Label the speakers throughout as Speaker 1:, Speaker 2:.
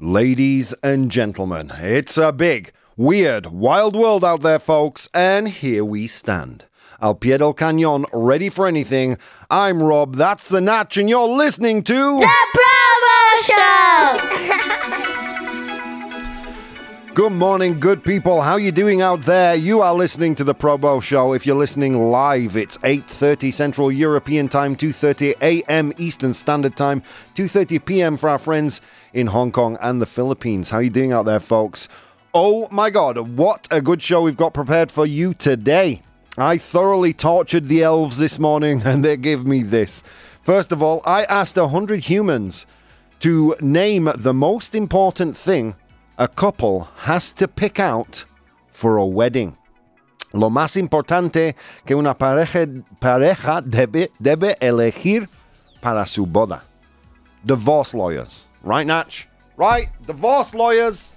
Speaker 1: Ladies and gentlemen, it's a big, weird, wild world out there, folks, and here we stand. Al pie del cañón, ready for anything. I'm Rob, that's the Natch, and you're listening to.
Speaker 2: The ProBoh Show!
Speaker 1: Good morning, good people. How you doing out there? You are listening to the ProBoh Show. If you're listening live, it's 8:30 Central European Time, 2:30 a.m. Eastern Standard Time, 2:30 p.m. for our friends in Hong Kong and the Philippines. How are you doing out there, folks? Oh my God, what a good show we've got prepared for you today. I thoroughly tortured the elves this morning, and they gave me this. First of all, I asked 100 humans to name the most important thing a couple has to pick out for a wedding. Lo más importante que una pareja, pareja debe, debe elegir para su boda. Divorce lawyers. Right, Natch? Right? Divorce lawyers.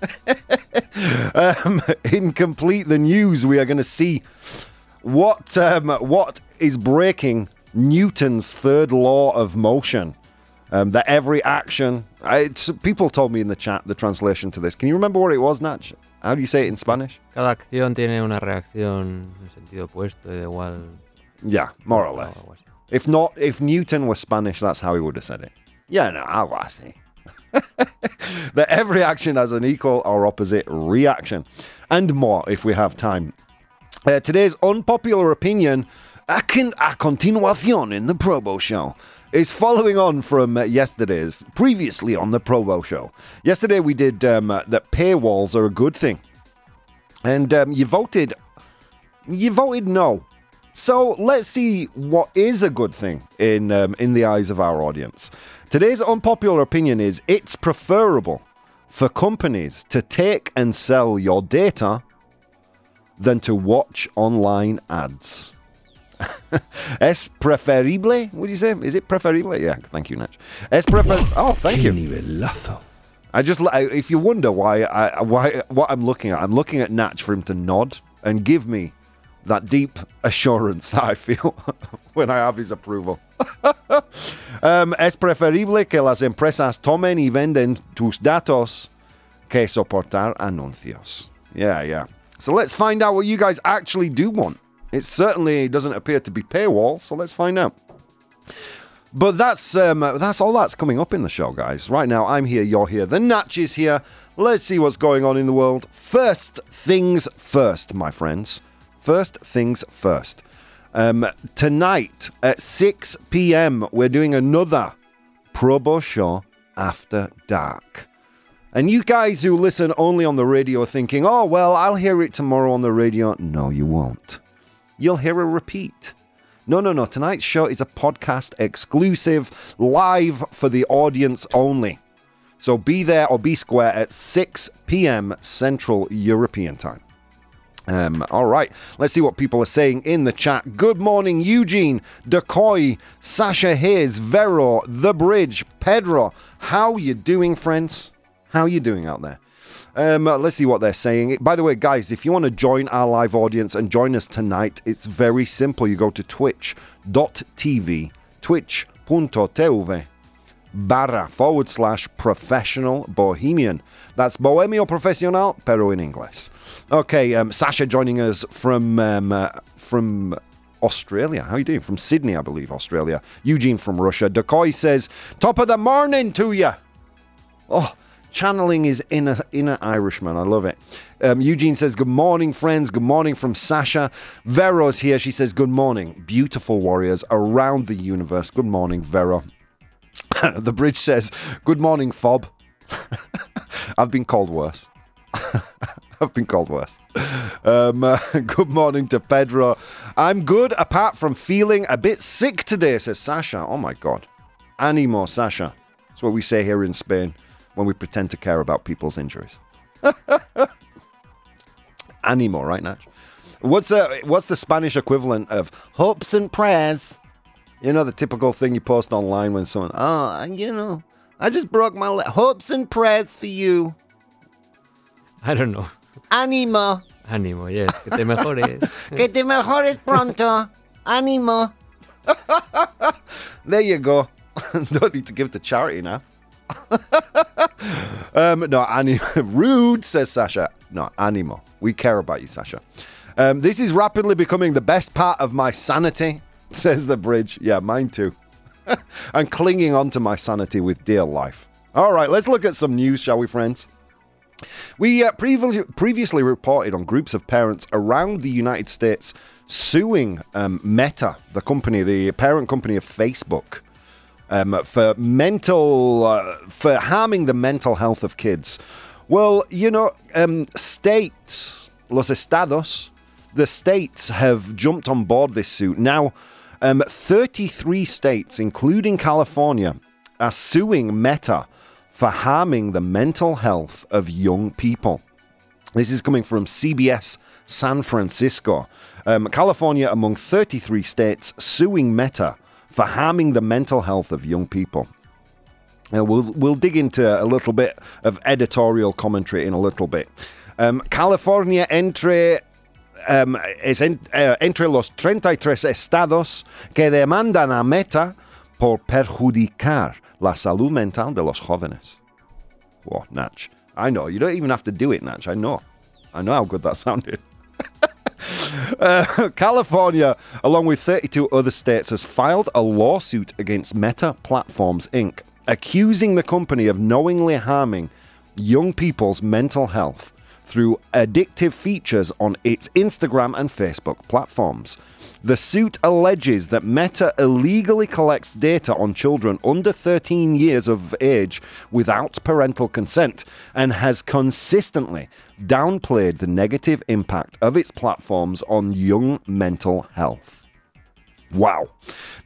Speaker 1: um, in complete the news, we are going to see what um, what is breaking Newton's third law of motion. Um, that every action. I, it's, people told me in the chat the translation to this. Can you remember what it was, Natch? How do you say it in Spanish?
Speaker 3: Cada acción tiene una reacción en sentido opuesto igual.
Speaker 1: Yeah, more or less. If not, if Newton was Spanish, that's how he would have said it. Yeah, no, algo así. that every action has an equal or opposite reaction, and more if we have time. Uh, today's unpopular opinion, a, con- a continuación in the ProBoh Show, is following on from yesterday's, previously on the ProBoh Show. Yesterday we did um, that paywalls are a good thing, and um, you voted, you voted no. So let's see what is a good thing in um, in the eyes of our audience. Today's unpopular opinion is it's preferable for companies to take and sell your data than to watch online ads. es preferible? What do you say? Is it preferible? Yeah, thank you, Natch. Es preferible. Oh, thank you. I just I- if you wonder why I why what I'm looking at, I'm looking at Natch for him to nod and give me that deep assurance that I feel when I have his approval. um, es preferible que las empresas tomen y venden tus datos que soportar anuncios. Yeah, yeah. So let's find out what you guys actually do want. It certainly doesn't appear to be paywall, so let's find out. But that's um, that's all that's coming up in the show, guys. Right now, I'm here, you're here, the Natch is here. Let's see what's going on in the world. First things first, my friends. First things first. Um, tonight at 6 p.m., we're doing another ProBoh show after dark. And you guys who listen only on the radio thinking, oh, well, I'll hear it tomorrow on the radio. No, you won't. You'll hear a repeat. No, no, no. Tonight's show is a podcast exclusive, live for the audience only. So be there or be square at 6 p.m. Central European time. Um, all right, let's see what people are saying in the chat. Good morning, Eugene, Decoy, Sasha Hayes, Vero, The Bridge, Pedro. How you doing, friends? How you doing out there? Um, let's see what they're saying. By the way, guys, if you want to join our live audience and join us tonight, it's very simple. You go to twitch.tv, twitch.tv barra forward slash professional bohemian. That's bohemio profesional, pero in English. Okay, um, Sasha joining us from um, uh, from Australia. How are you doing? From Sydney, I believe, Australia. Eugene from Russia. Decoy says, top of the morning to you. Oh, channeling his inner inner Irishman. I love it. Um, Eugene says, "Good morning, friends. Good morning from Sasha." Vero's here. She says, "Good morning, beautiful warriors around the universe." Good morning, Vero. the bridge says, "Good morning, Fob." I've been called worse. I've been called worse. Um, uh, good morning to Pedro. I'm good, apart from feeling a bit sick today, says Sasha. Oh my God. Animo, Sasha. That's what we say here in Spain when we pretend to care about people's injuries. Animo, right, Natch? What's, uh, what's the Spanish equivalent of hopes and prayers? You know, the typical thing you post online when someone, oh, you know, I just broke my leg. Hopes and prayers for you.
Speaker 3: I don't know.
Speaker 1: Animo.
Speaker 3: Ánimo, yes, que te mejores.
Speaker 1: Que te mejores pronto. Animo. there you go. Don't need to give to charity now. Um, no, animo. rude, says Sasha. No, animo. We care about you, Sasha. Um, this is rapidly becoming the best part of my sanity, says the bridge. Yeah, mine too. and clinging on to my sanity with dear life. All right, let's look at some news, shall we, friends? We uh, previously, previously reported on groups of parents around the United States suing um, Meta, the company, the parent company of Facebook, um, for mental, uh, for harming the mental health of kids. Well, you know, um, states, los estados, the states have jumped on board this suit. Now, um, 33 states, including California, are suing Meta for harming the mental health of young people. This is coming from CBS San Francisco. Um, California among 33 states suing Meta for harming the mental health of young people. Uh, we'll, we'll dig into a little bit of editorial commentary in a little bit. Um, California entre um, es en, uh, entre los 33 estados que demandan a Meta por perjudicar la salud mental de los jóvenes. Whoa, Natch. I know. You don't even have to do it, Natch. I know. I know how good that sounded. uh, California, along with 32 other states, has filed a lawsuit against Meta Platforms Inc., accusing the company of knowingly harming young people's mental health through addictive features on its Instagram and Facebook platforms. The suit alleges that Meta illegally collects data on children under 13 years of age without parental consent and has consistently downplayed the negative impact of its platforms on young mental health. Wow.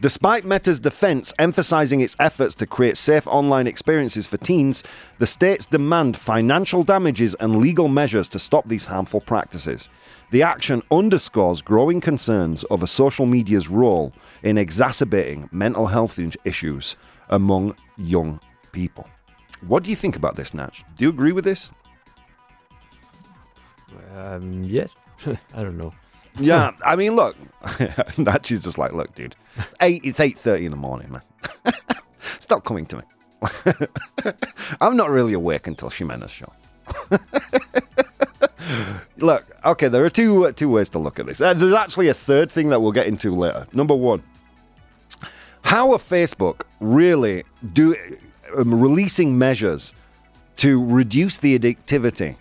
Speaker 1: Despite Meta's defense emphasizing its efforts to create safe online experiences for teens, the states demand financial damages and legal measures to stop these harmful practices. The action underscores growing concerns over social media's role in exacerbating mental health issues among young people. What do you think about this, Natch? Do you agree with this?
Speaker 3: Um, yes. I don't know.
Speaker 1: Yeah, I mean, look, that she's just like, look, dude, eight. It's eight thirty in the morning, man. Stop coming to me. I'm not really awake until Ximena's show. look, okay, there are two uh, two ways to look at this. Uh, there's actually a third thing that we'll get into later. Number one, how are Facebook really do um, releasing measures to reduce the addictivity,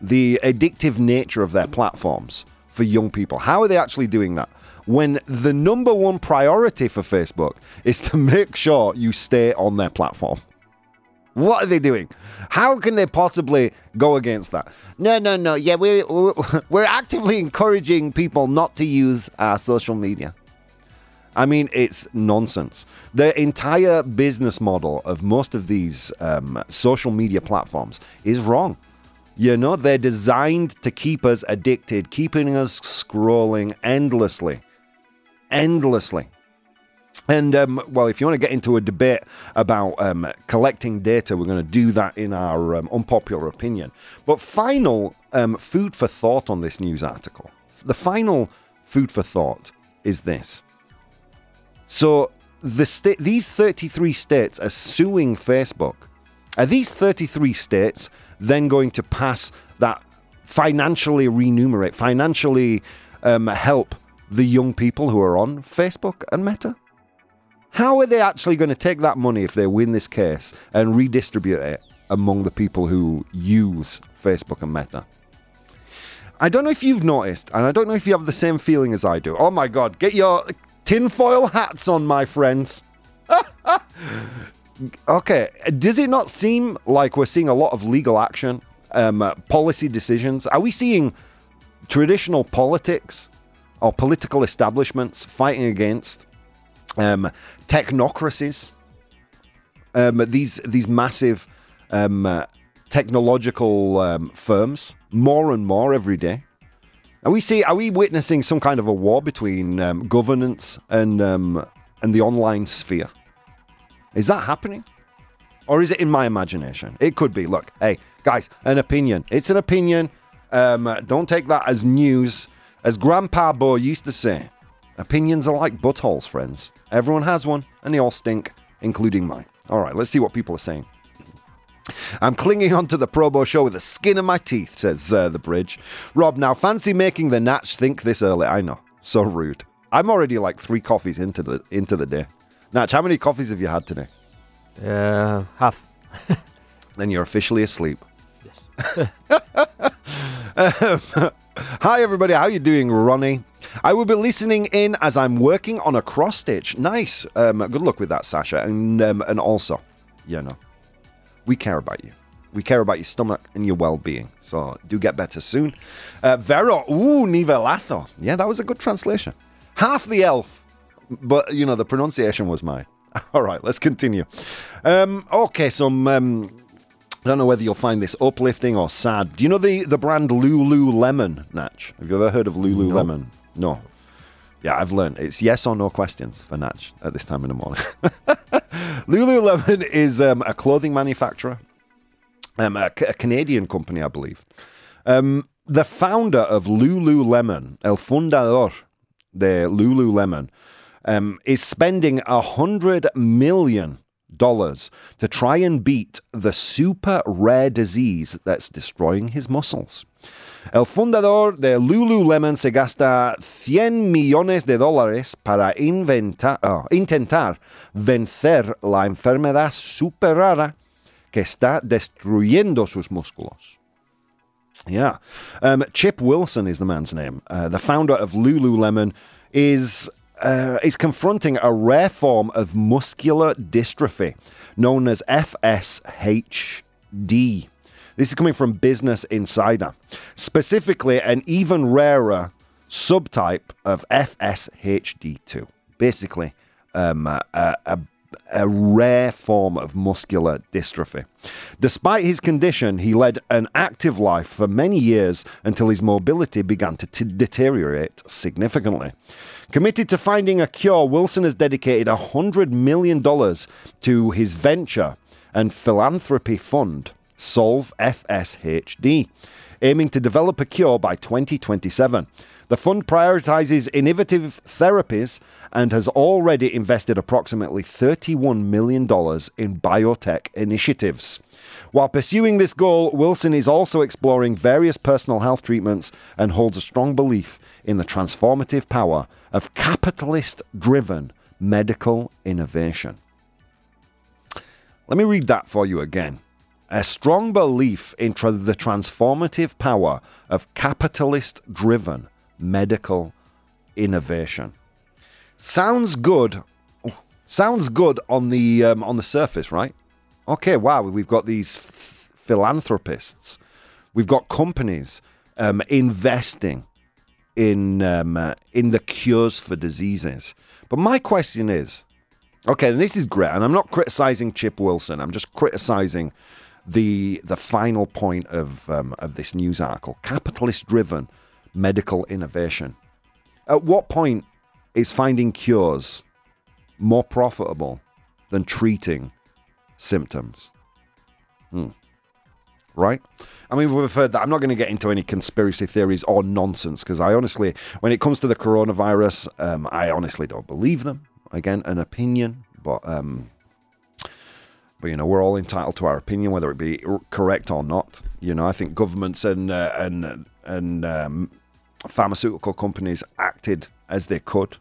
Speaker 1: the addictive nature of their platforms? For young people? How are they actually doing that? When the number one priority for Facebook is to make sure you stay on their platform. What are they doing? How can they possibly go against that? No, no, no. Yeah, we're we're actively encouraging people not to use our social media. I mean, it's nonsense. The entire business model of most of these um, social media platforms is wrong. You know, they're designed to keep us addicted, keeping us scrolling endlessly. Endlessly. And, um, well, if you want to get into a debate about um, collecting data, we're going to do that in our um, unpopular opinion. But final um, food for thought on this news article. The final food for thought is this. So, the these 33 states are suing Facebook. Are these 33 states then going to pass that financially remunerate, financially um, help the young people who are on Facebook and Meta? How are they actually going to take that money if they win this case and redistribute it among the people who use Facebook and Meta? I don't know if you've noticed, and I don't know if you have the same feeling as I do. Oh my God, get your tinfoil hats on, my friends. okay, does it not seem like we're seeing a lot of legal action, um, uh, policy decisions? Are we seeing traditional politics or political establishments fighting against um, technocracies? Um, these these massive um, uh, technological um, firms more and more every day. Are we see? Are we witnessing some kind of a war between um, governance and and the online sphere? Is that happening? Or is it in my imagination? It could be. Look, hey, guys, an opinion. It's an opinion. Um, don't take that as news. As Grandpa Bo used to say, opinions are like buttholes, friends. Everyone has one, and they all stink, including mine. All right, let's see what people are saying. I'm clinging onto the ProBoh show with the skin of my teeth, says uh, the bridge. Rob, now fancy making the Natch think this early. I know, so rude. I'm already like three coffees into the into the day. Natch, how many coffees have you had today?
Speaker 3: Uh, half.
Speaker 1: Then you're officially asleep. Yes. Hi everybody, how you doing, Ronnie? I will be listening in as I'm working on a cross stitch. Nice. Um, good luck with that, Sasha. And um, and also, you know, we care about you. We care about your stomach and your well-being. So do get better soon. Uh, Vero, ooh, nivelazo. Yeah, that was a good translation. Half the elf, but you know the pronunciation was mine. All right, let's continue. Um, okay, some. Um, I don't know whether you'll find this uplifting or sad. Do you know the, the brand Lululemon, Natch? Have you ever heard of Lululemon? No. Yeah, I've learned. It's yes or no questions for Natch at this time in the morning. Lululemon is um, a clothing manufacturer, um, a, a Canadian company, I believe. Um, the founder of Lululemon, El Fundador de Lululemon, um, is spending a hundred million dollars to try and beat the super rare disease that's destroying his muscles. El fundador de Lululemon se gasta 100 millones de dólares para inventar, oh, intentar vencer la enfermedad super rara que está destruyendo sus músculos. Yeah. Um, Chip Wilson is the man's name. Uh, the founder of Lululemon is uh, is confronting a rare form of muscular dystrophy known as FSHD. This is coming from Business Insider. Specifically, an even rarer subtype of FSHD2. Basically, um, a, a, a rare form of muscular dystrophy. Despite his condition, he led an active life for many years until his mobility began to t- deteriorate significantly. Committed to finding a cure, Wilson has dedicated $100 million to his venture and philanthropy fund, Solve FSHD, aiming to develop a cure by 2027. The fund prioritizes innovative therapies and has already invested approximately $31 million in biotech initiatives. While pursuing this goal, Wilson is also exploring various personal health treatments and holds a strong belief in the transformative power of capitalist driven medical innovation. Let me read that for you again. A strong belief in tra- the transformative power of capitalist driven medical innovation. Sounds good. Sounds good on the um, on the surface, right? Okay, wow, we've got these f- philanthropists. We've got companies um, investing in um, uh, in the cures for diseases. But my question is, okay, and this is great, and I'm not criticizing Chip Wilson. I'm just criticizing the the final point of um, of this news article: capitalist-driven medical innovation. At what point is finding cures more profitable than treating symptoms? Hmm. Right? I mean, we've heard that. I'm not going to get into any conspiracy theories or nonsense because I honestly, when it comes to the coronavirus, um, I honestly don't believe them. Again, an opinion, but um, but you know, we're all entitled to our opinion, whether it be correct or not. You know, I think governments and uh, and and um, pharmaceutical companies acted as they could,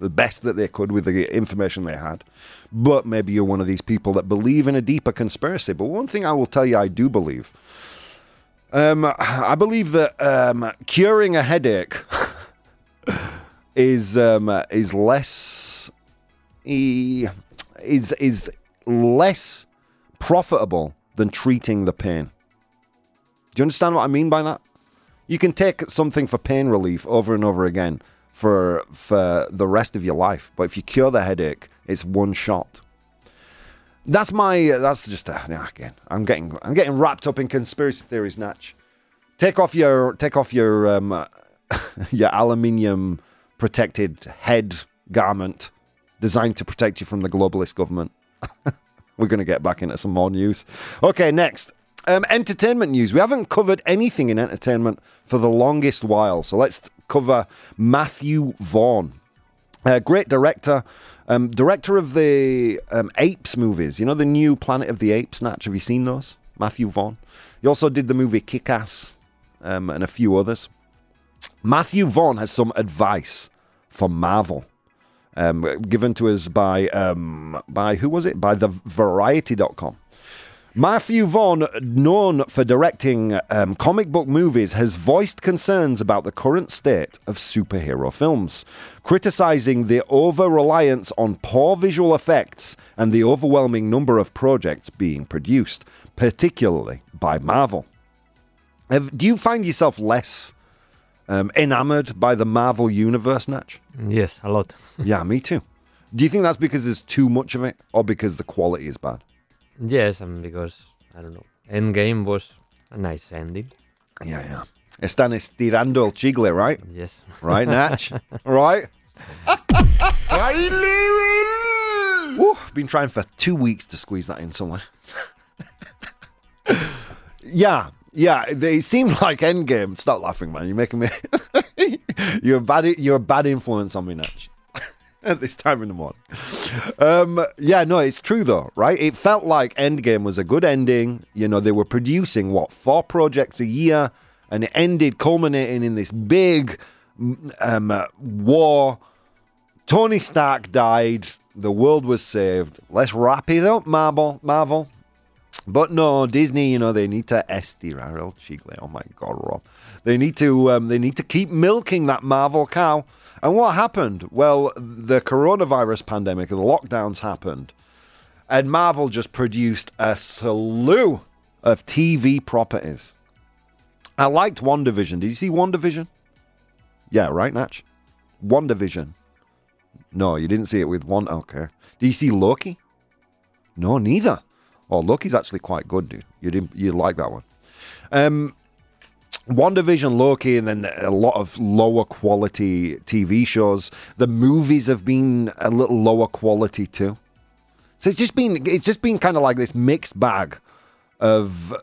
Speaker 1: the best that they could with the information they had. But maybe you're one of these people that believe in a deeper conspiracy. But one thing I will tell you, I do believe. Um, I believe that um, curing a headache is um, is less is is less profitable than treating the pain. Do you understand what I mean by that? You can take something for pain relief over and over again for for the rest of your life, but if you cure the headache, it's one shot. That's my. That's just a, yeah, again. I'm getting. I'm getting wrapped up in conspiracy theories, Natch. Take off your. Take off your. Um, your aluminium protected head garment designed to protect you from the globalist government. We're going to get back into some more news. Okay, next. Um, entertainment news. We haven't covered anything in entertainment for the longest while, so let's cover Matthew Vaughn. Uh, great director, um, director of the um, Apes movies. You know the new Planet of the Apes, Natch? Have you seen those? Matthew Vaughn. He also did the movie Kick Ass um, and a few others. Matthew Vaughn has some advice for Marvel. Um, given to us by um, by who was it? By the Variety.com. Matthew Vaughn, known for directing um, comic book movies, has voiced concerns about the current state of superhero films, criticizing the over reliance on poor visual effects and the overwhelming number of projects being produced, particularly by Marvel. Have, do you find yourself less um, enamored by the Marvel universe, Natch?
Speaker 3: Yes, a lot.
Speaker 1: yeah, me too. Do you think that's because there's too much of it or because the quality is bad?
Speaker 3: Yes, and because I don't know, Endgame was a nice ending.
Speaker 1: Yeah, yeah. Están estirando el chicle, right?
Speaker 3: Yes.
Speaker 1: Right, Natch? right? Woo, been trying for two weeks to squeeze that in somewhere. yeah, yeah. It seems like Endgame. Stop laughing, man. You're making me. you're a bad. You're a bad influence on me, Natch. At this time in the morning. Um, yeah, no, it's true though, right? It felt like Endgame was a good ending. You know, they were producing what four projects a year, and it ended culminating in this big um, uh, war. Tony Stark died. The world was saved. Let's wrap it up, Marvel. Marvel. But no, Disney. You know they need to estirar el chicle. Oh my God, Rob. They need to. Um, they need to keep milking that Marvel cow. And what happened? Well, the coronavirus pandemic, and the lockdowns happened, and Marvel just produced a slew of TV properties. I liked WandaVision. Did you see WandaVision? Yeah, right, Natch? WandaVision. No, you didn't see it with one. Okay. Did you see Loki? No, neither. Oh, Loki's actually quite good, dude. You didn't. You like that one? Um, WandaVision, Loki, and then a lot of lower quality TV shows. The movies have been a little lower quality too. So it's just been it's just been kind of like this mixed bag of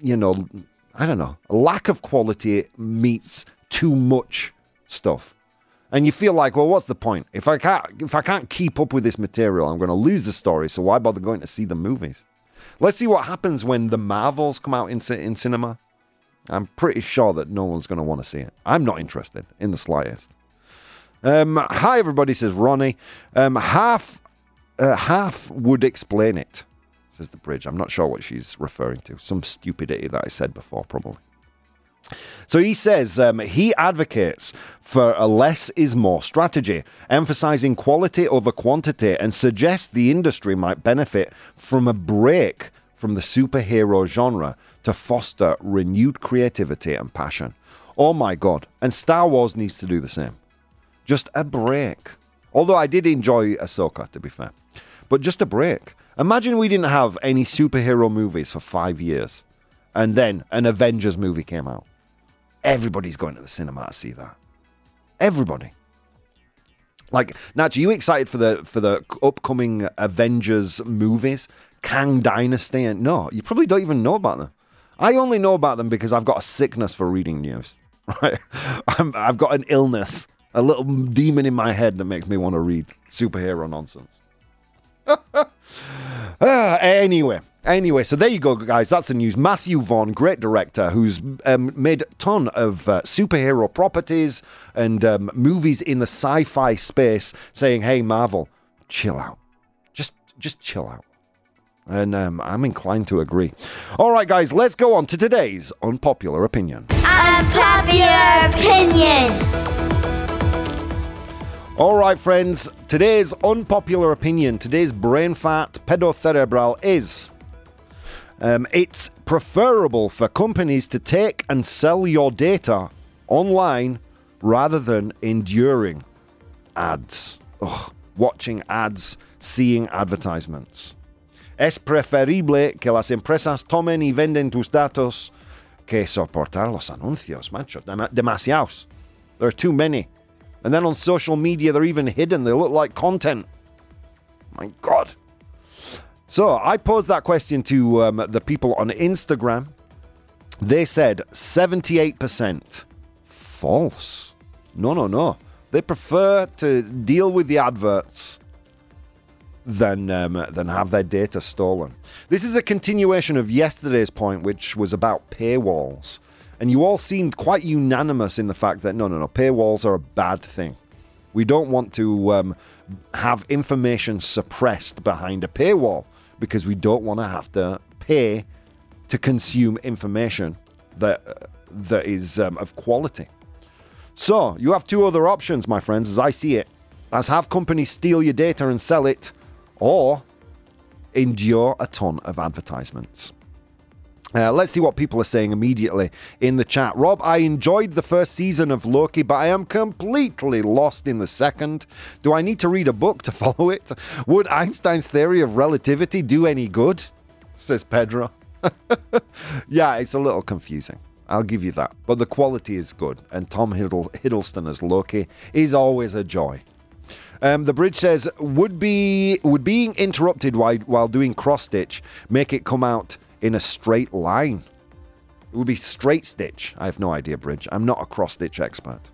Speaker 1: you know I don't know lack of quality meets too much stuff, and you feel like well what's the point if I can't if I can't keep up with this material I'm going to lose the story so why bother going to see the movies? Let's see what happens when the Marvels come out in in cinema. I'm pretty sure that no one's going to want to see it. I'm not interested in the slightest. Um, hi, everybody, says Ronnie. Um, half, uh, half would explain it, says the bridge. I'm not sure what she's referring to. Some stupidity that I said before, probably. So he says um, he advocates for a less is more strategy, emphasizing quality over quantity, and suggests the industry might benefit from a break from the superhero genre to foster renewed creativity and passion. Oh my God. And Star Wars needs to do the same. Just a break. Although I did enjoy Ahsoka, to be fair. But just a break. Imagine we didn't have any superhero movies for five years. And then an Avengers movie came out. Everybody's going to the cinema to see that. Everybody. Like, Natch, are you excited for the for the upcoming Avengers movies? Kang Dynasty and no, you probably don't even know about them. I only know about them because I've got a sickness for reading news. Right? i have got an illness, a little demon in my head that makes me want to read superhero nonsense. uh, anyway, anyway, so there you go, guys. That's the news. Matthew Vaughn, great director, who's um, made a ton of uh, superhero properties and um, movies in the sci-fi space, saying, "Hey, Marvel, chill out. Just, just chill out." And um, I'm inclined to agree. All right, guys, let's go on to today's unpopular opinion.
Speaker 2: Unpopular opinion.
Speaker 1: All right, friends, today's unpopular opinion, today's brain fat pedocerebral is um, it's preferable for companies to take and sell your data online rather than enduring ads. Ugh, watching ads, seeing advertisements. Es preferible que las empresas tomen y venden tus datos que soportar los anuncios, macho. Dem- demasiados. There are too many. And then on social media, they're even hidden. They look like content. My God. So I posed that question to um, the people on Instagram. They said 78% false. No, no, no. They prefer to deal with the adverts than um, than have their data stolen. This is a continuation of yesterday's point, which was about paywalls, and you all seemed quite unanimous in the fact that no, no, no, paywalls are a bad thing. We don't want to um, have information suppressed behind a paywall because we don't want to have to pay to consume information that that is um, of quality. So you have two other options, my friends, as I see it: as have companies steal your data and sell it, or endure a ton of advertisements. Uh, let's see what people are saying immediately in the chat. Rob, I enjoyed the first season of Loki, but I am completely lost in the second. Do I need to read a book to follow it? Would Einstein's theory of relativity do any good? Says Pedro. yeah, it's a little confusing. I'll give you that. But the quality is good, and Tom Hiddle- Hiddleston as Loki is always a joy. Um, the bridge says, would be would being interrupted while, while doing cross stitch make it come out in a straight line? It would be straight stitch. I have no idea, Bridge. I'm not a cross stitch expert.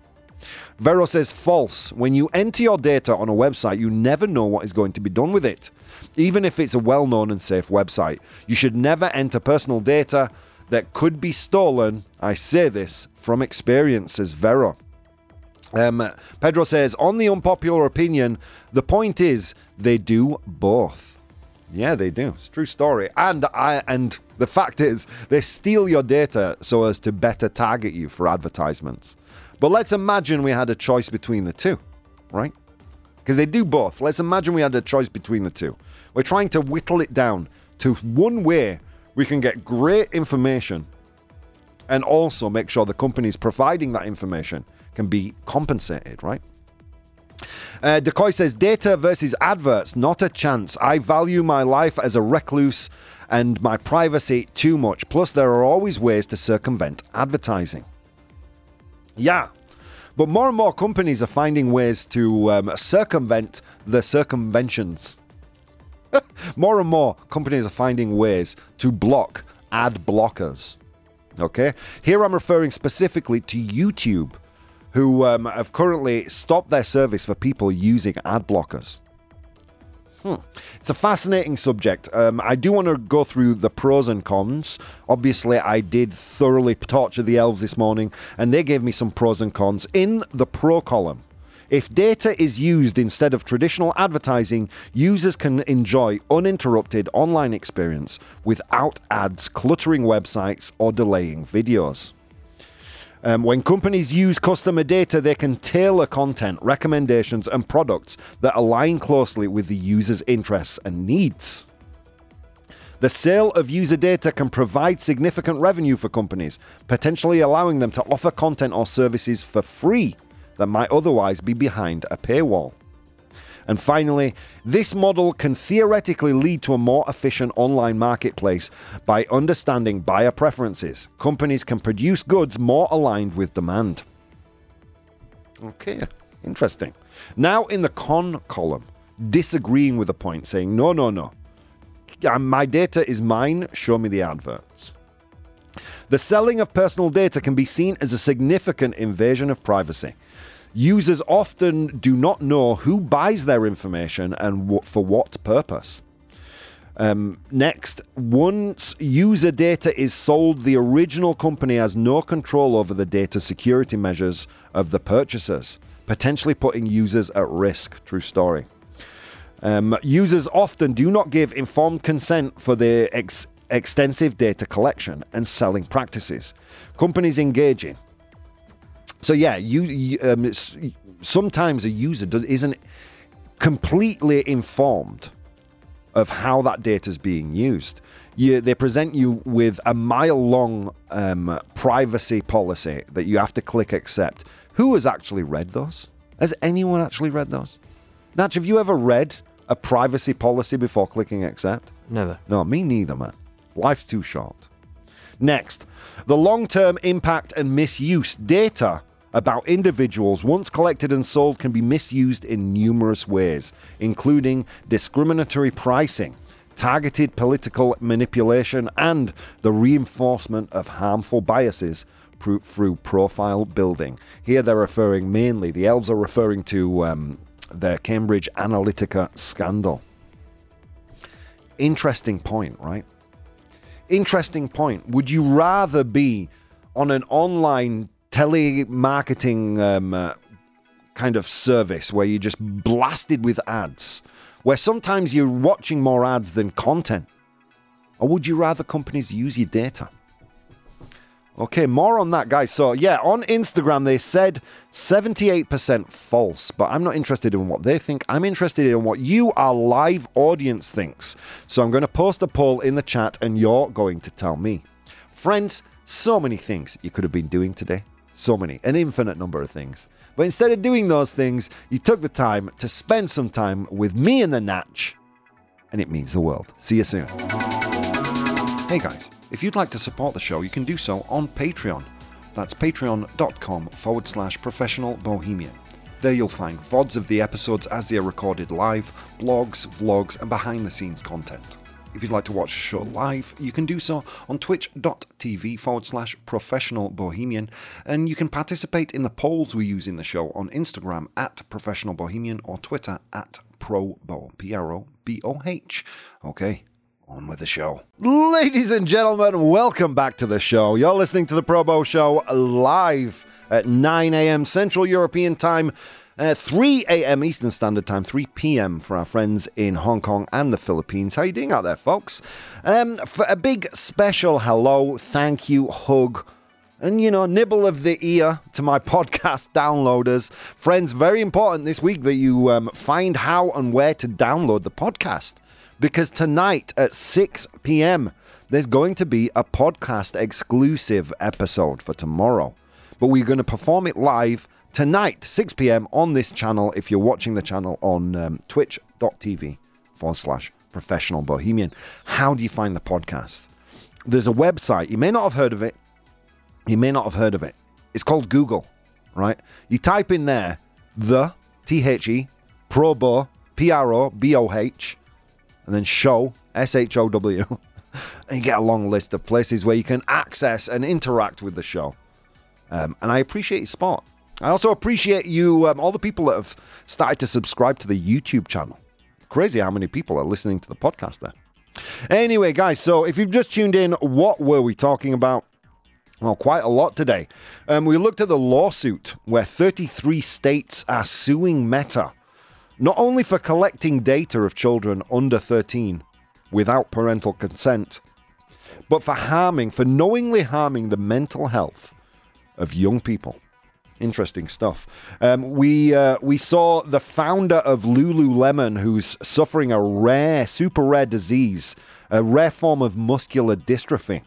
Speaker 1: Vero says false. When you enter your data on a website, you never know what is going to be done with it. Even if it's a well known and safe website, you should never enter personal data that could be stolen. I say this from experience, says Vero. Um, Pedro says, on the unpopular opinion, the point is they do both. Yeah, they do. It's true story. And I and the fact is they steal your data so as to better target you for advertisements. But let's imagine we had a choice between the two, right? Because they do both. Let's imagine we had a choice between the two. We're trying to whittle it down to one way we can get great information and also make sure the companies providing that information can be compensated, right? Uh, Decoy says data versus adverts, not a chance. I value my life as a recluse and my privacy too much. Plus, there are always ways to circumvent advertising. Yeah, but more and more companies are finding ways to um, circumvent the circumventions. more and more companies are finding ways to block ad blockers. Okay, here I'm referring specifically to YouTube who um, have currently stopped their service for people using ad blockers. Hmm. It's a fascinating subject. Um, I do want to go through the pros and cons. Obviously, I did thoroughly torture the elves this morning, and they gave me some pros and cons in the pro column. If data is used instead of traditional advertising, users can enjoy uninterrupted online experience without ads cluttering websites or delaying videos. Um, when companies use customer data, they can tailor content, recommendations, and products that align closely with the user's interests and needs. The sale of user data can provide significant revenue for companies, potentially allowing them to offer content or services for free that might otherwise be behind a paywall. And finally, this model can theoretically lead to a more efficient online marketplace by understanding buyer preferences. Companies can produce goods more aligned with demand. Okay, interesting. Now, in the con column, disagreeing with the point, saying, no, no, no. Uh, my data is mine, show me the adverts. The selling of personal data can be seen as a significant invasion of privacy. Users often do not know who buys their information and what, for what purpose. Um, next, once user data is sold, the original company has no control over the data security measures of the purchasers, potentially putting users at risk. True story. Um, users often do not give informed consent for their ex- extensive data collection and selling practices. Companies engaging so yeah, you, you um, sometimes a user does, isn't completely informed of how that data is being used. You, they present you with a mile long um, privacy policy that you have to click accept. Who has actually read those? Has anyone actually read those? Natch, have you ever read a privacy policy before clicking accept?
Speaker 3: Never.
Speaker 1: No, me neither, man. Life's too short. Next, the long term impact and misuse data about individuals once collected and sold can be misused in numerous ways, including discriminatory pricing, targeted political manipulation, and the reinforcement of harmful biases through profile building. Here they're referring mainly, the elves are referring to um, the Cambridge Analytica scandal. interesting point, right? Interesting point. Would you rather be on an online telemarketing um, uh, kind of service where you're just blasted with ads, where sometimes you're watching more ads than content? Or would you rather companies use your data? Okay, more on that, guys. So, yeah, on Instagram, they said 78% false, but I'm not interested in what they think. I'm interested in what you, our live audience, thinks. So, I'm going to post a poll in the chat and you're going to tell me. Friends, so many things you could have been doing today. So many, an infinite number of things. But instead of doing those things, you took the time to spend some time with me and the Natch, and it means the world. See you soon. Hey guys, if you'd like to support the show, you can do so on Patreon. That's patreon.com forward slash professional bohemian. There you'll find VODs of the episodes as they are recorded live, blogs, vlogs, and behind the scenes content. If you'd like to watch the show live, you can do so on twitch.tv forward slash professional bohemian, and you can participate in the polls we use in the show on Instagram at professional bohemian or Twitter at probo, P R O B O H. Okay, on with the show. Ladies and gentlemen, welcome back to the show. You're listening to the ProBoh Show live at 9 a.m. Central European Time. Uh, 3 a.m. Eastern Standard Time, 3 p.m. for our friends in Hong Kong and the Philippines. How you doing out there, folks? Um, for a big special hello, thank you, hug, and you know, nibble of the ear to my podcast downloaders. Friends, very important this week that you um, find how and where to download the podcast. Because tonight at 6 p.m., there's going to be a podcast exclusive episode for tomorrow. But we're going to perform it live tonight, 6 p.m. on this channel if you're watching the channel on um, twitch.tv forward slash professional bohemian. How do you find the podcast? There's a website. You may not have heard of it. You may not have heard of it. It's called Google, right? You type in there the T H E ProBoh P R O B O H and then show S H O W and you get a long list of places where you can access and interact with the show. Um, and I appreciate your support. I also appreciate you, um, all the people that have started to subscribe to the YouTube channel. Crazy how many people are listening to the podcast there. Anyway, guys, so if you've just tuned in, what were we talking about? Well, quite a lot today. Um, we looked at the lawsuit where 33 states are suing Meta, not only for collecting data of children under 13 without parental consent, but for harming, for knowingly harming the mental health of young people. Interesting stuff. Um, we uh, we saw the founder of Lululemon, who's suffering a rare, super rare disease, a rare form of muscular dystrophy.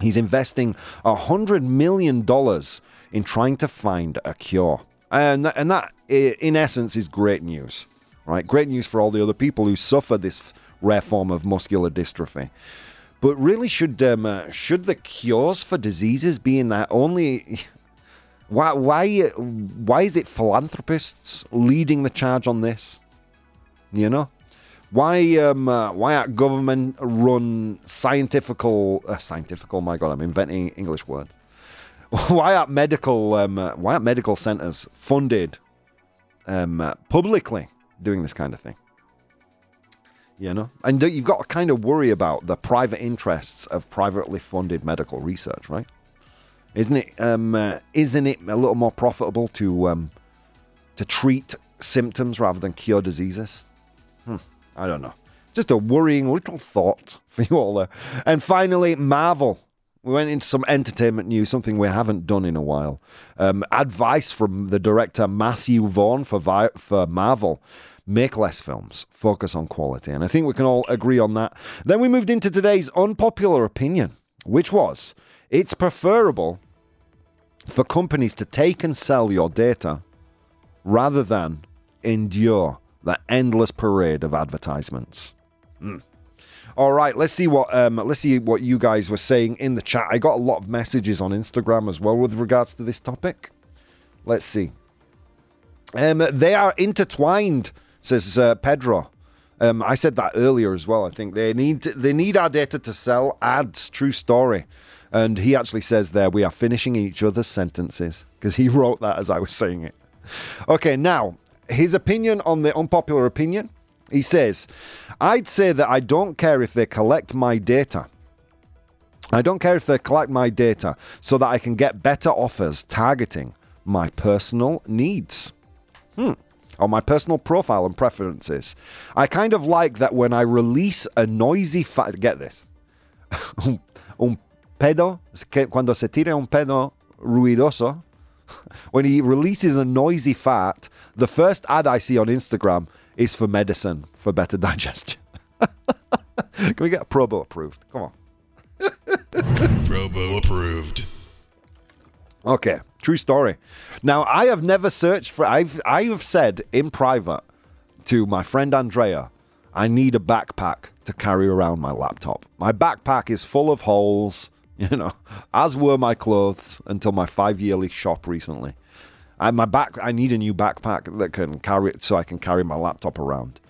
Speaker 1: He's investing hundred million dollars in trying to find a cure, and that, and that, in essence, is great news, right? Great news for all the other people who suffer this rare form of muscular dystrophy. But really, should um, uh, should the cures for diseases be in that only? Why why why is it philanthropists leading the charge on this? You know, why um uh, why are government run scientifical uh, scientifical? My God, I'm inventing English words. why aren't medical um, uh, why aren't medical centers funded um, uh, publicly doing this kind of thing? You know, and you've got to kind of worry about the private interests of privately funded medical research, right? Isn't it? Um, uh, isn't it a little more profitable to um, to treat symptoms rather than cure diseases? Hmm, I don't know. Just a worrying little thought for you all there. And finally, Marvel. We went into some entertainment news, something we haven't done in a while. Um, advice from the director Matthew Vaughn for Vi- for Marvel. Make less films, focus on quality. And I think we can all agree on that. Then we moved into today's unpopular opinion, which was it's preferable for companies to take and sell your data rather than endure the endless parade of advertisements. Mm. All right, let's see what um, let's see what you guys were saying in the chat. I got a lot of messages on Instagram as well with regards to this topic. Let's see. Um, they are intertwined, says uh, Pedro. Um, I said that earlier as well. I think they need they need our data to sell ads. True story. And he actually says there, we are finishing each other's sentences because he wrote that as I was saying it. Okay, now, his opinion on the unpopular opinion He says, I'd say that I don't care if they collect my data. I don't care if they collect my data so that I can get better offers targeting my personal needs. Hmm. Or my personal profile and preferences. I kind of like that when I release a noisy fa- get this. pedo, cuando se tira un pedo ruidoso, when he releases a noisy fart, the first ad I see on Instagram is for medicine for better digestion. Can we get ProBoh approved? Come on.
Speaker 4: ProBoh approved.
Speaker 1: Okay, true story. Now I have never searched for. I've I have said in private to my friend Andrea, I need a backpack to carry around my laptop. My backpack is full of holes, you know, as were my clothes until my five yearly shop recently. I, my back, I need a new backpack that can carry it so I can carry my laptop around.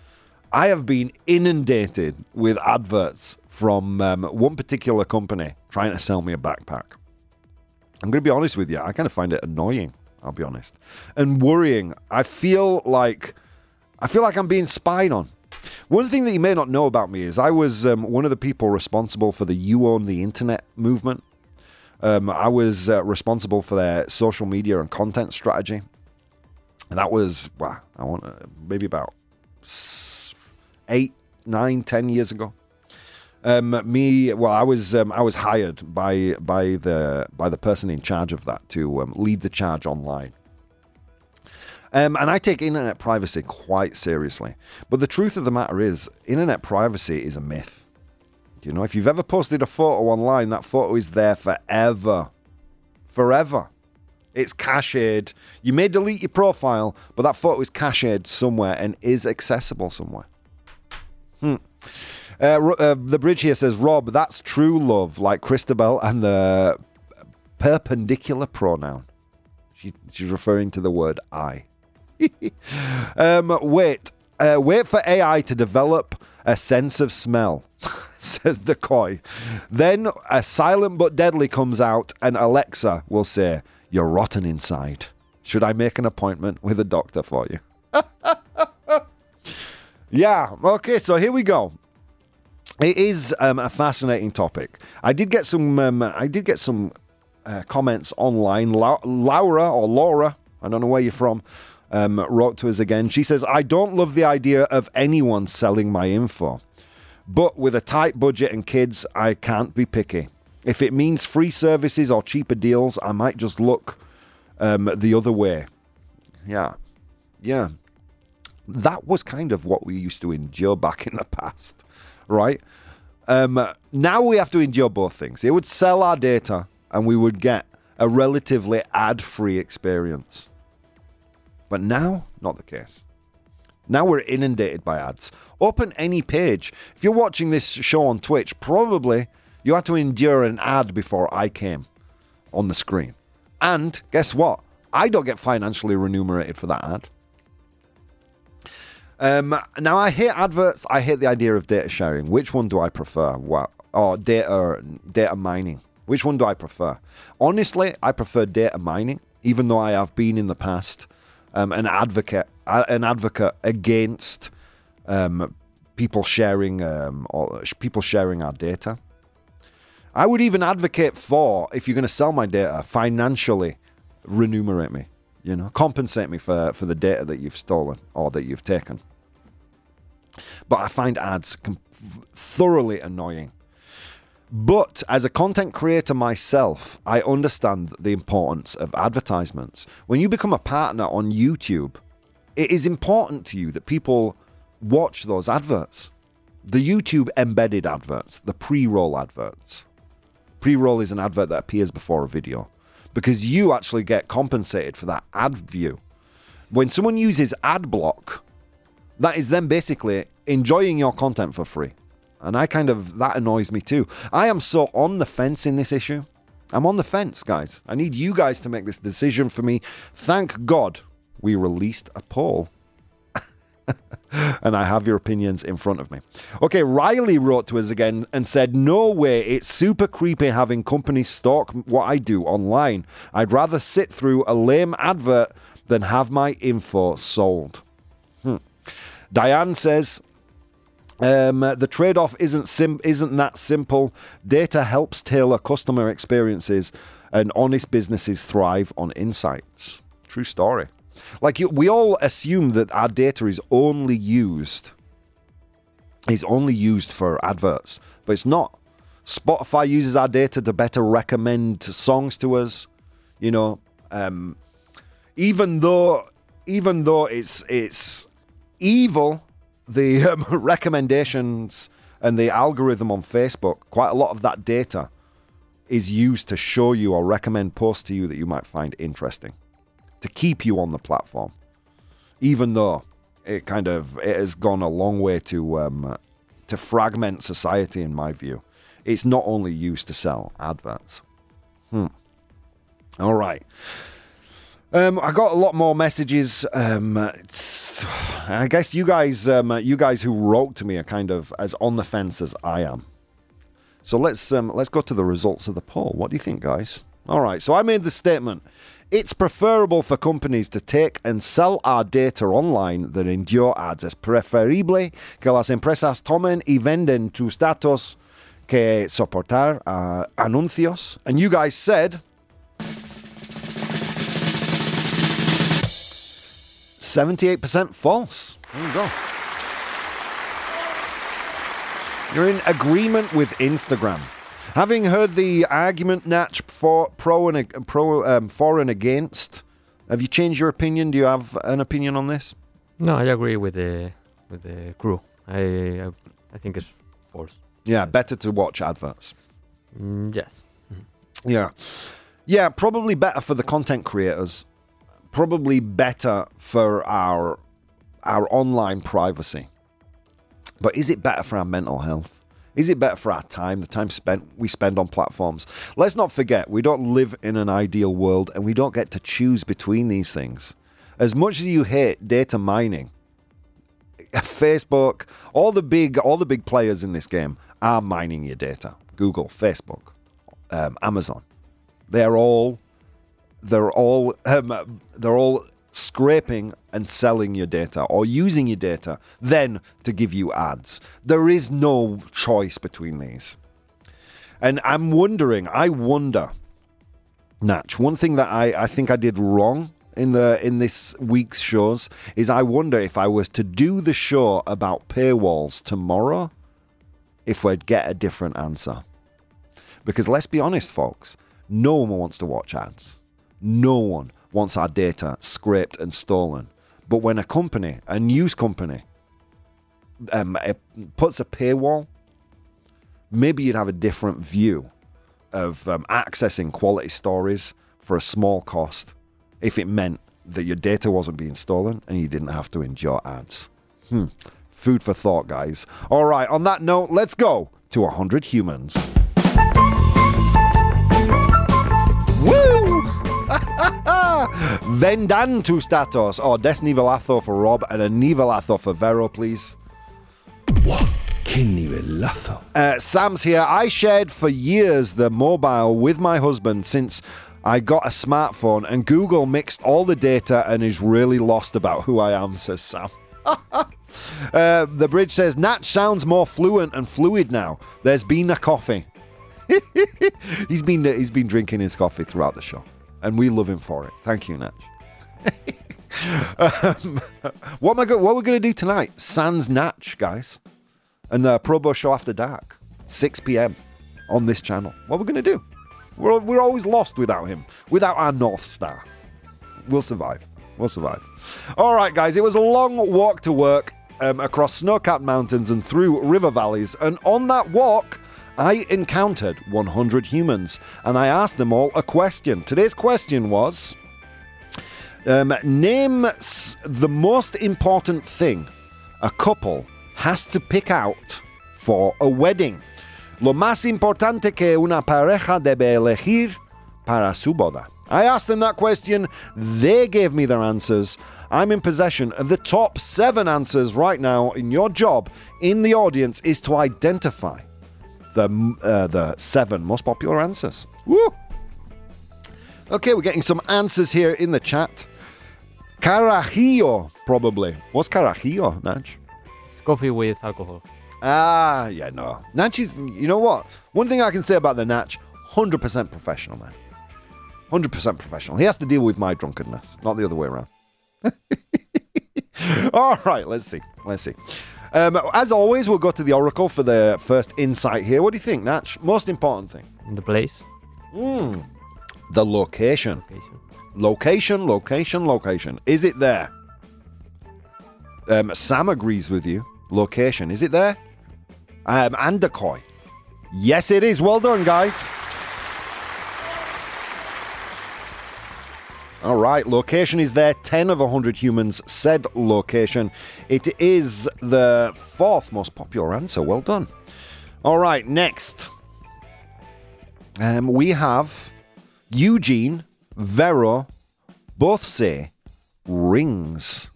Speaker 1: I have been inundated with adverts from um, one particular company trying to sell me a backpack. I'm going to be honest with you. I kind of find it annoying. I'll be honest, and worrying. I feel like I feel like I'm being spied on. One thing that you may not know about me is I was um, one of the people responsible for the "You Own the Internet" movement. Um, I was uh, responsible for their social media and content strategy. And that was, well, I want uh, maybe about eight, nine, ten years ago. Um, me, well, I was um, I was hired by by the by the person in charge of that to um, lead the charge online. Um, and I take internet privacy quite seriously. But the truth of the matter is, internet privacy is a myth. You know, if you've ever posted a photo online, that photo is there forever. Forever. It's cached. You may delete your profile, but that photo is cached somewhere and is accessible somewhere. Hmm. Uh, uh, the bridge here says, Rob, that's true love, like Christabel and the perpendicular pronoun. She, she's referring to the word I. um, wait, uh, wait for AI to develop a sense of smell, says Decoy. Then a silent but deadly comes out, and Alexa will say, You're rotten inside. Should I make an appointment with a doctor for you? yeah, okay, so here we go. It is um, a fascinating topic. I did get some. Um, I did get some uh, comments online. Lau- Laura or Laura, I don't know where you're from, um, wrote to us again. She says, "I don't love the idea of anyone selling my info, but with a tight budget and kids, I can't be picky. If it means free services or cheaper deals, I might just look um, the other way." Yeah, yeah. That was kind of what we used to endure back in the past right? Um, now we have to endure both things. It would sell our data and we would get a relatively ad free experience. But now, not the case. Now we're inundated by ads. Open any page. If you're watching this show on Twitch, probably you had to endure an ad before I came on the screen. And guess what? I don't get financially remunerated for that ad. Um, now I hate adverts. I hate the idea of data sharing. Which one do I prefer? What or data data mining? Which one do I prefer? Honestly, I prefer data mining, even though I have been in the past um, an advocate an advocate against um, people sharing um, or people sharing our data. I would even advocate for if you're going to sell my data financially, remunerate me. You know, compensate me for for the data that you've stolen or that you've taken. But I find ads com- thoroughly annoying. But as a content creator myself, I understand the importance of advertisements. When you become a partner on YouTube, it is important to you that people watch those adverts. The YouTube embedded adverts, the pre roll adverts. Pre roll is an advert that appears before a video because you actually get compensated for that ad view. When someone uses ad block, that is them basically enjoying your content for free. And I kind of, that annoys me too. I am so on the fence in this issue. I'm on the fence, guys. I need you guys to make this decision for me. Thank God we released a poll. and I have your opinions in front of me. Okay, Riley wrote to us again and said, No way, it's super creepy having companies stalk what I do online. I'd rather sit through a lame advert than have my info sold. Hmm. Diane says, Um, the trade-off isn't sim- isn't that simple. Data helps tailor customer experiences, and honest businesses thrive on insights. True story. Like you, we all assume that our data is only used is only used for adverts, but it's not. Spotify uses our data to better recommend songs to us. You know, um, even though even though it's it's evil, the um, recommendations and the algorithm on Facebook, quite a lot of that data is used to show you or recommend posts to you that you might find interesting, to keep you on the platform. Even though it kind of it has gone a long way to um, to fragment society, in my view. It's not only used to sell adverts. Hmm. All right. Um, I got a lot more messages. Um, I guess you guys, um, you guys who wrote to me are kind of as on the fence as I am. So let's um, let's go to the results of the poll. What do you think, guys? All right. So I made the statement. It's preferable for companies to take and sell our data online than endure ads. Es preferible que las empresas tomen y venden tus datos que soportar uh, anuncios. And you guys said 78% false. There you go. You're in agreement with Instagram. Having heard the argument, Natch, for pro and pro um, for and against, have you changed your opinion? Do you have an opinion on this?
Speaker 3: No, I agree with the with the crew. I I, I think it's false.
Speaker 1: Yeah, better to watch adverts.
Speaker 3: Mm, yes.
Speaker 1: Yeah. Yeah, probably better for the content creators. Probably better for our our online privacy. But is it better for our mental health? Is it better for our time, the time spent we spend on platforms? Let's not forget, we don't live in an ideal world and we don't get to choose between these things. As much as you hate data mining, Facebook, all the big all the big players in this game are mining your data. Google, Facebook, um, Amazon. They're all they're all um, they're all scraping and selling your data or using your data then to give you ads. There is no choice between these. And I'm wondering, I wonder, Natch, one thing that I, I think I did wrong in the in this week's shows is I wonder if I was to do the show about paywalls tomorrow, if we'd get a different answer. Because let's be honest, folks, no one wants to watch ads. No one wants our data scraped and stolen. But when a company, a news company, um, puts a paywall, maybe you'd have a different view of um, accessing quality stories for a small cost if it meant that your data wasn't being stolen and you didn't have to endure ads. Hmm. Food for thought, guys. All right, on that note, let's go to 100 humans. Vendan tu status. Oh, des nivelazo for Rob and a nivelazo for Vero, please.
Speaker 4: Nivelazo.
Speaker 1: Uh, Sam's here. I shared for years the mobile with my husband since I got a smartphone, and Google mixed all the data and is really lost about who I am, says Sam. uh, the bridge says Nat sounds more fluent and fluid now. There's been a coffee. he's been he's been drinking his coffee throughout the show, and we love him for it. Thank you, Natch. um, what am I go- What we're going to do tonight? Sans Natch, guys, and the ProBoh show after dark, 6 p.m. on this channel. What we're going to do? We're we're always lost without him, without our North Star. We'll survive. We'll survive. All right, guys. It was a long walk to work um, across snow-capped mountains and through river valleys, and on that walk. I encountered 100 humans and I asked them all a question. Today's question was um, Name the most important thing a couple has to pick out for a wedding. Lo más importante que una pareja debe elegir para su boda. I asked them that question. They gave me their answers. I'm in possession of the top seven answers right now. And your job in the audience is to identify the uh, the seven most popular answers. Woo! Okay, we're getting some answers here in the chat. Carajillo, probably. What's carajillo, Naj?
Speaker 3: It's coffee with alcohol.
Speaker 1: Ah, yeah, no. Natchy's, you know what? One thing I can say about the Natch, 100% professional, man. 100% professional. He has to deal with my drunkenness, not the other way around. All right, let's see. Let's see. Um, as always, we'll go to the Oracle for the first insight here. What do you think, Natch? Most important thing.
Speaker 3: The place.
Speaker 1: The location.
Speaker 3: Location.
Speaker 1: Location, location, location. Is it there? Um, Sam agrees with you. Location. Is it there? Um, and decoy. Yes, it is. Well done, guys. All right, location is there. 10 of 100 humans said location. It is the fourth most popular answer. Well done. All right, next. Um, we have Eugene, Vero, both say rings.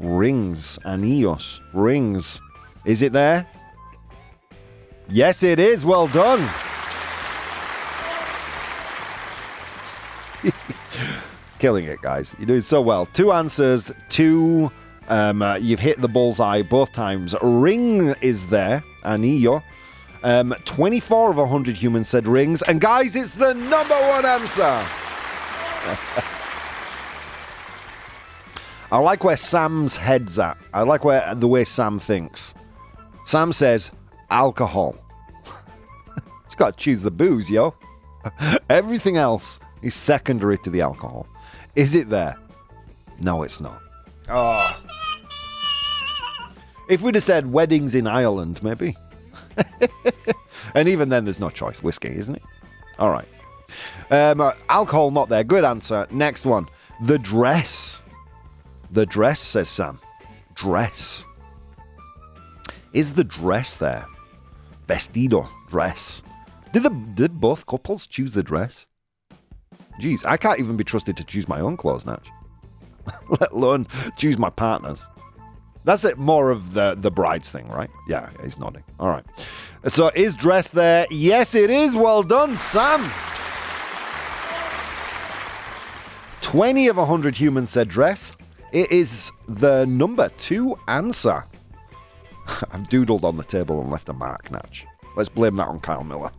Speaker 1: Rings. Anillos. Rings. Is it there? Yes, it is. Well done. Killing it, guys. You're doing so well. Two answers, two. Um, uh, you've hit the bullseye both times. Ring is there, anillo. Um, 24 of 100 humans said rings. And guys, it's the number one answer. I like where Sam's head's at. I like where the way Sam thinks. Sam says alcohol. He's got to choose the booze, yo. Everything else is secondary to the alcohol. Is it there? No, it's not. Oh. If we'd have said weddings in Ireland, maybe. and even then, there's no choice. Whiskey, isn't it? All right. Um, uh, alcohol, not there. Good answer. Next one. The dress. The dress, says Sam. Dress. Is the dress there? Vestido, dress. Did the did both couples choose the dress? Jeez, I can't even be trusted to choose my own clothes, Natch. Let alone choose my partner's. That's it, more of the the bride's thing, right? Yeah, he's nodding. All right. So is dress there? Yes, it is. Well done, Sam. 20 of 100 humans said dress. It is the number two answer. I've doodled on the table and left a mark, Natch. Let's blame that on Kyle Miller.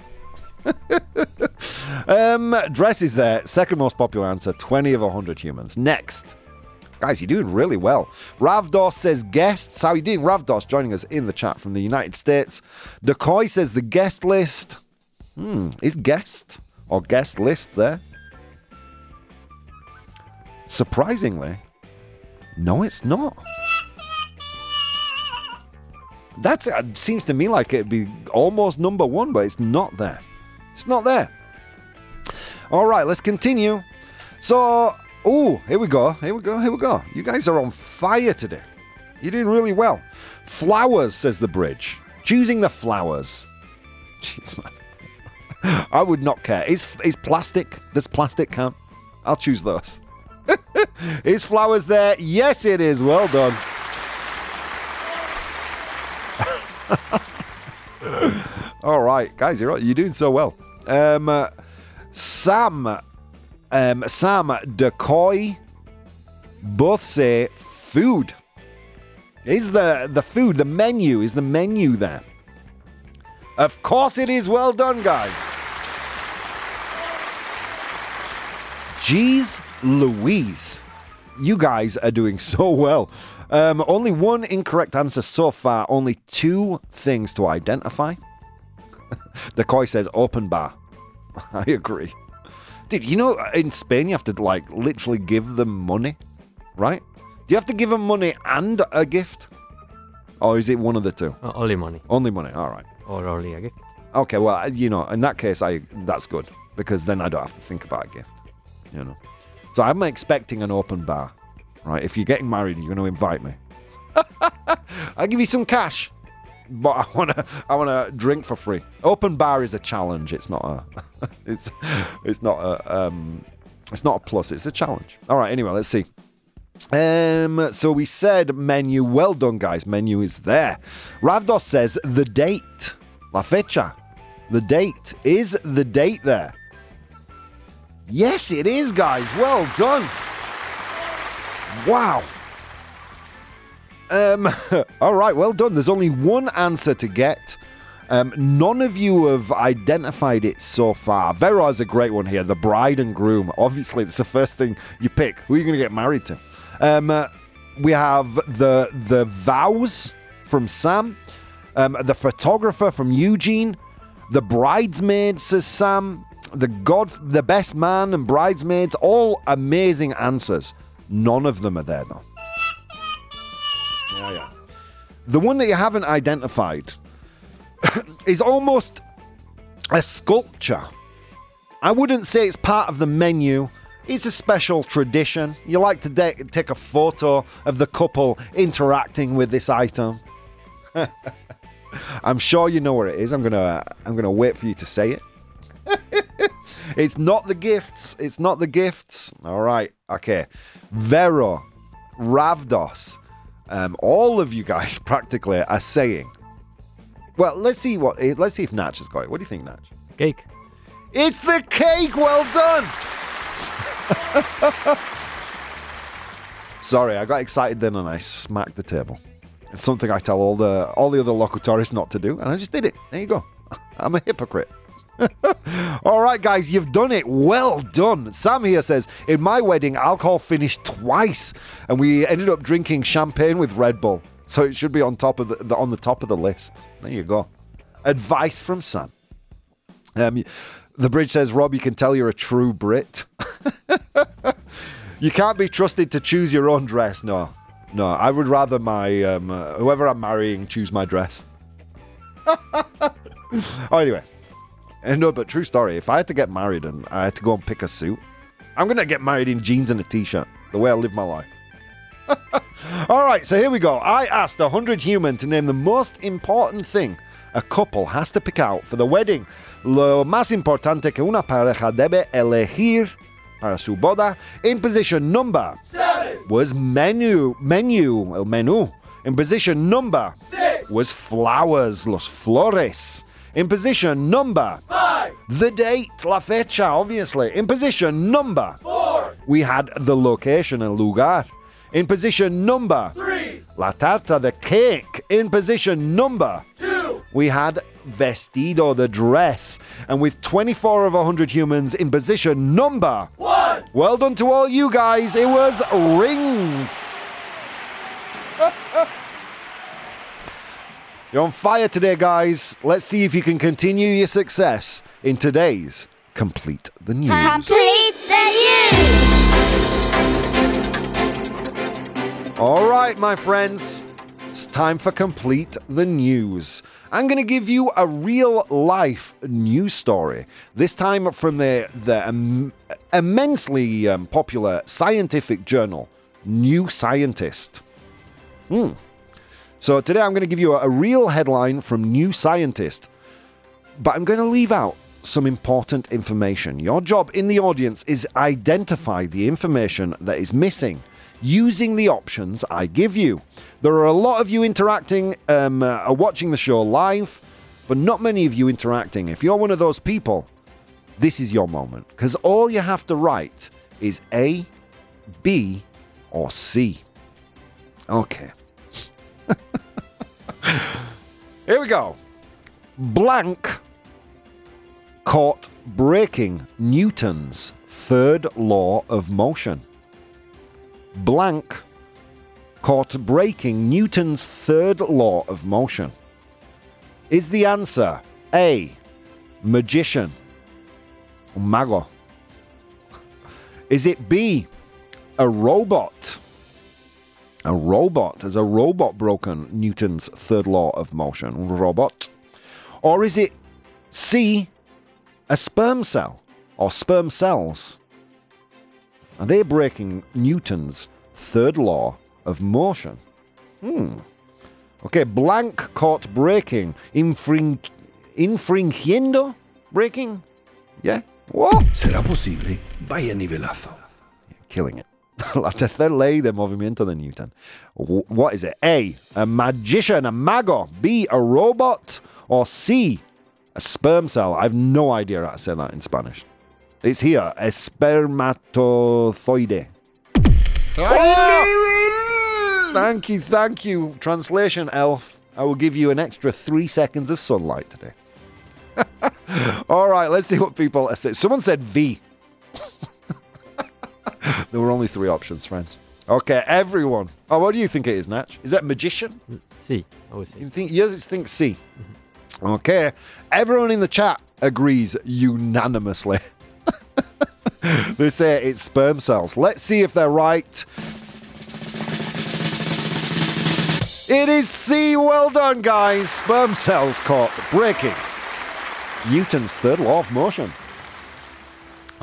Speaker 1: um, dress is there. Second most popular answer 20 of 100 humans. Next. Guys, you're doing really well. Ravdos says guests. How are you doing? Ravdos joining us in the chat from the United States. Decoy says the guest list. Hmm, is guest or guest list there? Surprisingly, no, it's not. That uh, seems to me like it'd be almost number one, but it's not there. It's not there. All right, let's continue. So, oh, here we go. Here we go. Here we go. You guys are on fire today. You're doing really well. Flowers, says the bridge. Choosing the flowers. Jeez, man. I would not care. Is is plastic? Does plastic count? I'll choose those. is flowers there? Yes, it is. Well done. All right, guys, you're you're doing so well. Um, uh, Sam, um, Sam, Decoy, both say food. Is the the food the menu? Is the menu there? Of course it is. Well done, guys. Jeez Louise. You guys are doing so well. Um, only one incorrect answer so far. Only two things to identify. Decoy says open bar. I agree. Dude, you know, in Spain, you have to, like, literally give them money, right? Do you have to give them money and a gift? Or is it one of the two?
Speaker 3: Uh, only money.
Speaker 1: Only money. All right.
Speaker 3: Or only a gift.
Speaker 1: Okay, well, you know, in that case, I that's good because then I don't have to think about a gift, you know. So I'm expecting an open bar, right? If you're getting married, you're going to invite me. I'll give you some cash, but I want to I want to drink for free. Open bar is a challenge. It's not a it's it's not a um it's not a plus. It's a challenge. All right. Anyway, let's see. Um, so we said menu. Well done, guys. Menu is there. Ravdos says the date. La fecha. The date. Is the date there? Yes, it is, guys. Well done. Wow. Um, all right, well done. There's only one answer to get. Um, none of you have identified it so far. Vero has a great one here. The bride and groom. Obviously, it's the first thing you pick. Who are you going to get married to? Um, uh, we have the the vows from Sam, um, the photographer from Eugene, the bridesmaid says Sam, the god, the best man and bridesmaids. All amazing answers. None of them are there though. Yeah, yeah. The one that you haven't identified is almost a sculpture. I wouldn't say it's part of the menu. It's a special tradition. You like to de- take a photo of the couple interacting with this item. I'm sure you know where it is. I'm gonna I'm gonna wait for you to say it. it's not the gifts. It's not the gifts. All right. Okay. Vero, Ravdos, um, all of you guys practically are saying. Well, let's see what. eh, Let's see if Natch has got it. What do you think, Natch?
Speaker 3: Cake.
Speaker 1: It's the cake. Well done. Sorry, I got excited then and I smacked the table. It's something I tell all the all the other locutores not to do, and I just did it. There you go. I'm a hypocrite. all right, guys, you've done it. Well done. Sam here says, in my wedding, alcohol finished twice, and we ended up drinking champagne with Red Bull. So it should be on top of the, the on the top of the list. There you go. Advice from Sam. Um, the bridge says, Rob, you can tell you're a true Brit. you can't be trusted to choose your own dress. No, no. I would rather my um, uh, whoever I'm marrying choose my dress. oh, anyway. Uh, no, but true story. If I had to get married and I had to go and pick a suit, I'm gonna get married in jeans and a t-shirt. The way I live my life. All right, so here we go. I asked a hundred human to name the most important thing a couple has to pick out for the wedding. Lo más importante que una pareja debe elegir para su boda. In position number seven was menu, menu, el menú. In position number six was flowers, los flores. In position number five, the date, la fecha, obviously. In position number four, we had the location, el lugar. In position number three, la tarta, the cake. In position number two, we had vestido, the dress. And with 24 of 100 humans in position number one, well done to all you guys. It was rings. You're on fire today, guys. Let's see if you can continue your success in today's Complete the News.
Speaker 2: Complete the news.
Speaker 1: All right, my friends, it's time for Complete the News. I'm going to give you a real life news story, this time from the, the um, immensely um, popular scientific journal, New Scientist. Hmm. So today I'm going to give you a, real headline from New Scientist, but I'm going to leave out some important information. Your job in the audience is identify the information that is missing using the options I give you. There are a lot of you interacting, um, uh, watching the show live, but not many of you interacting. If you're one of those people, this is your moment because all you have to write is A, B, or C. Okay. Here we go. Blank caught breaking Newton's third law of motion. Blank caught breaking Newton's third law of motion. Is the answer A, magician, mago? Is it B, a robot? A robot. Has a robot broken Newton's third law of motion? Robot. Or is it C, a sperm cell or sperm cells? Are they breaking Newton's third law of motion? Hmm. Okay, blank caught breaking. Infring- infringiendo? Breaking? Yeah? What?
Speaker 4: ¿Será posible? Vaya nivelazo.
Speaker 1: killing it. La tercera ley de movimiento de Newton. Wh- What is it? A, a magician, a mago. B, a robot. Or C, a sperm cell. I have no idea how to say that in Spanish. It's here, espermatozoide. thank you, thank you. Translation elf. I will give you an extra three seconds of sunlight today. All right, let's see what people are saying. Someone said V. there were only three options, friends. Okay, everyone. Oh, what do you think it is, Natch? Is that magician?
Speaker 3: C. Say.
Speaker 1: You think you think C? Mm-hmm. Okay, everyone in the chat agrees unanimously. they say it's sperm cells. Let's see if they're right. It is C. Well done, guys. Sperm cells caught breaking Newton's third law of motion.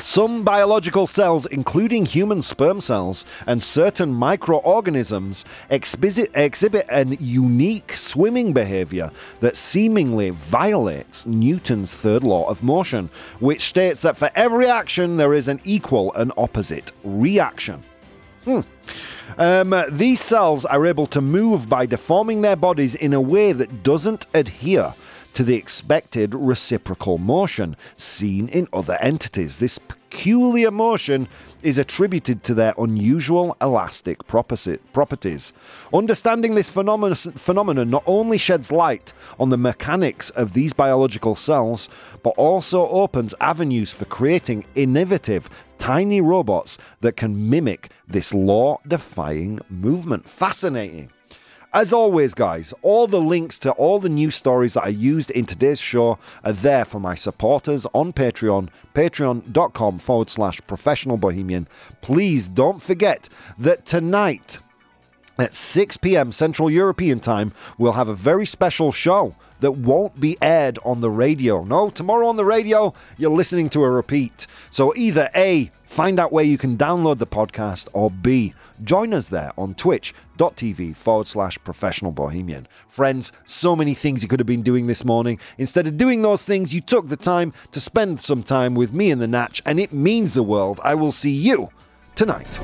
Speaker 1: Some biological cells, including human sperm cells and certain microorganisms, exhibit, exhibit an unique swimming behavior that seemingly violates Newton's third law of motion, which states that for every action there is an equal and opposite reaction. Hmm. Um, these cells are able to move by deforming their bodies in a way that doesn't adhere to the expected reciprocal motion seen in other entities. This peculiar motion is attributed to their unusual elastic properties. Understanding this phenomenon, not only sheds light on the mechanics of these biological cells, but also opens avenues for creating innovative, tiny robots that can mimic this law defying movement. Fascinating. As always, guys, all the links to all the news stories that I used in today's show are there for my supporters on Patreon, patreon.com forward slash professional bohemian. Please don't forget that tonight at 6 p.m. Central European time, we'll have a very special show that won't be aired on the radio. No, tomorrow on the radio, you're listening to a repeat. So either A, find out where you can download the podcast, or B, join us there on twitch.tv forward slash professional bohemian. Friends, so many things you could have been doing this morning. Instead of doing those things, you took the time to spend some time with me and the Natch, and it means the world. I will see you tonight.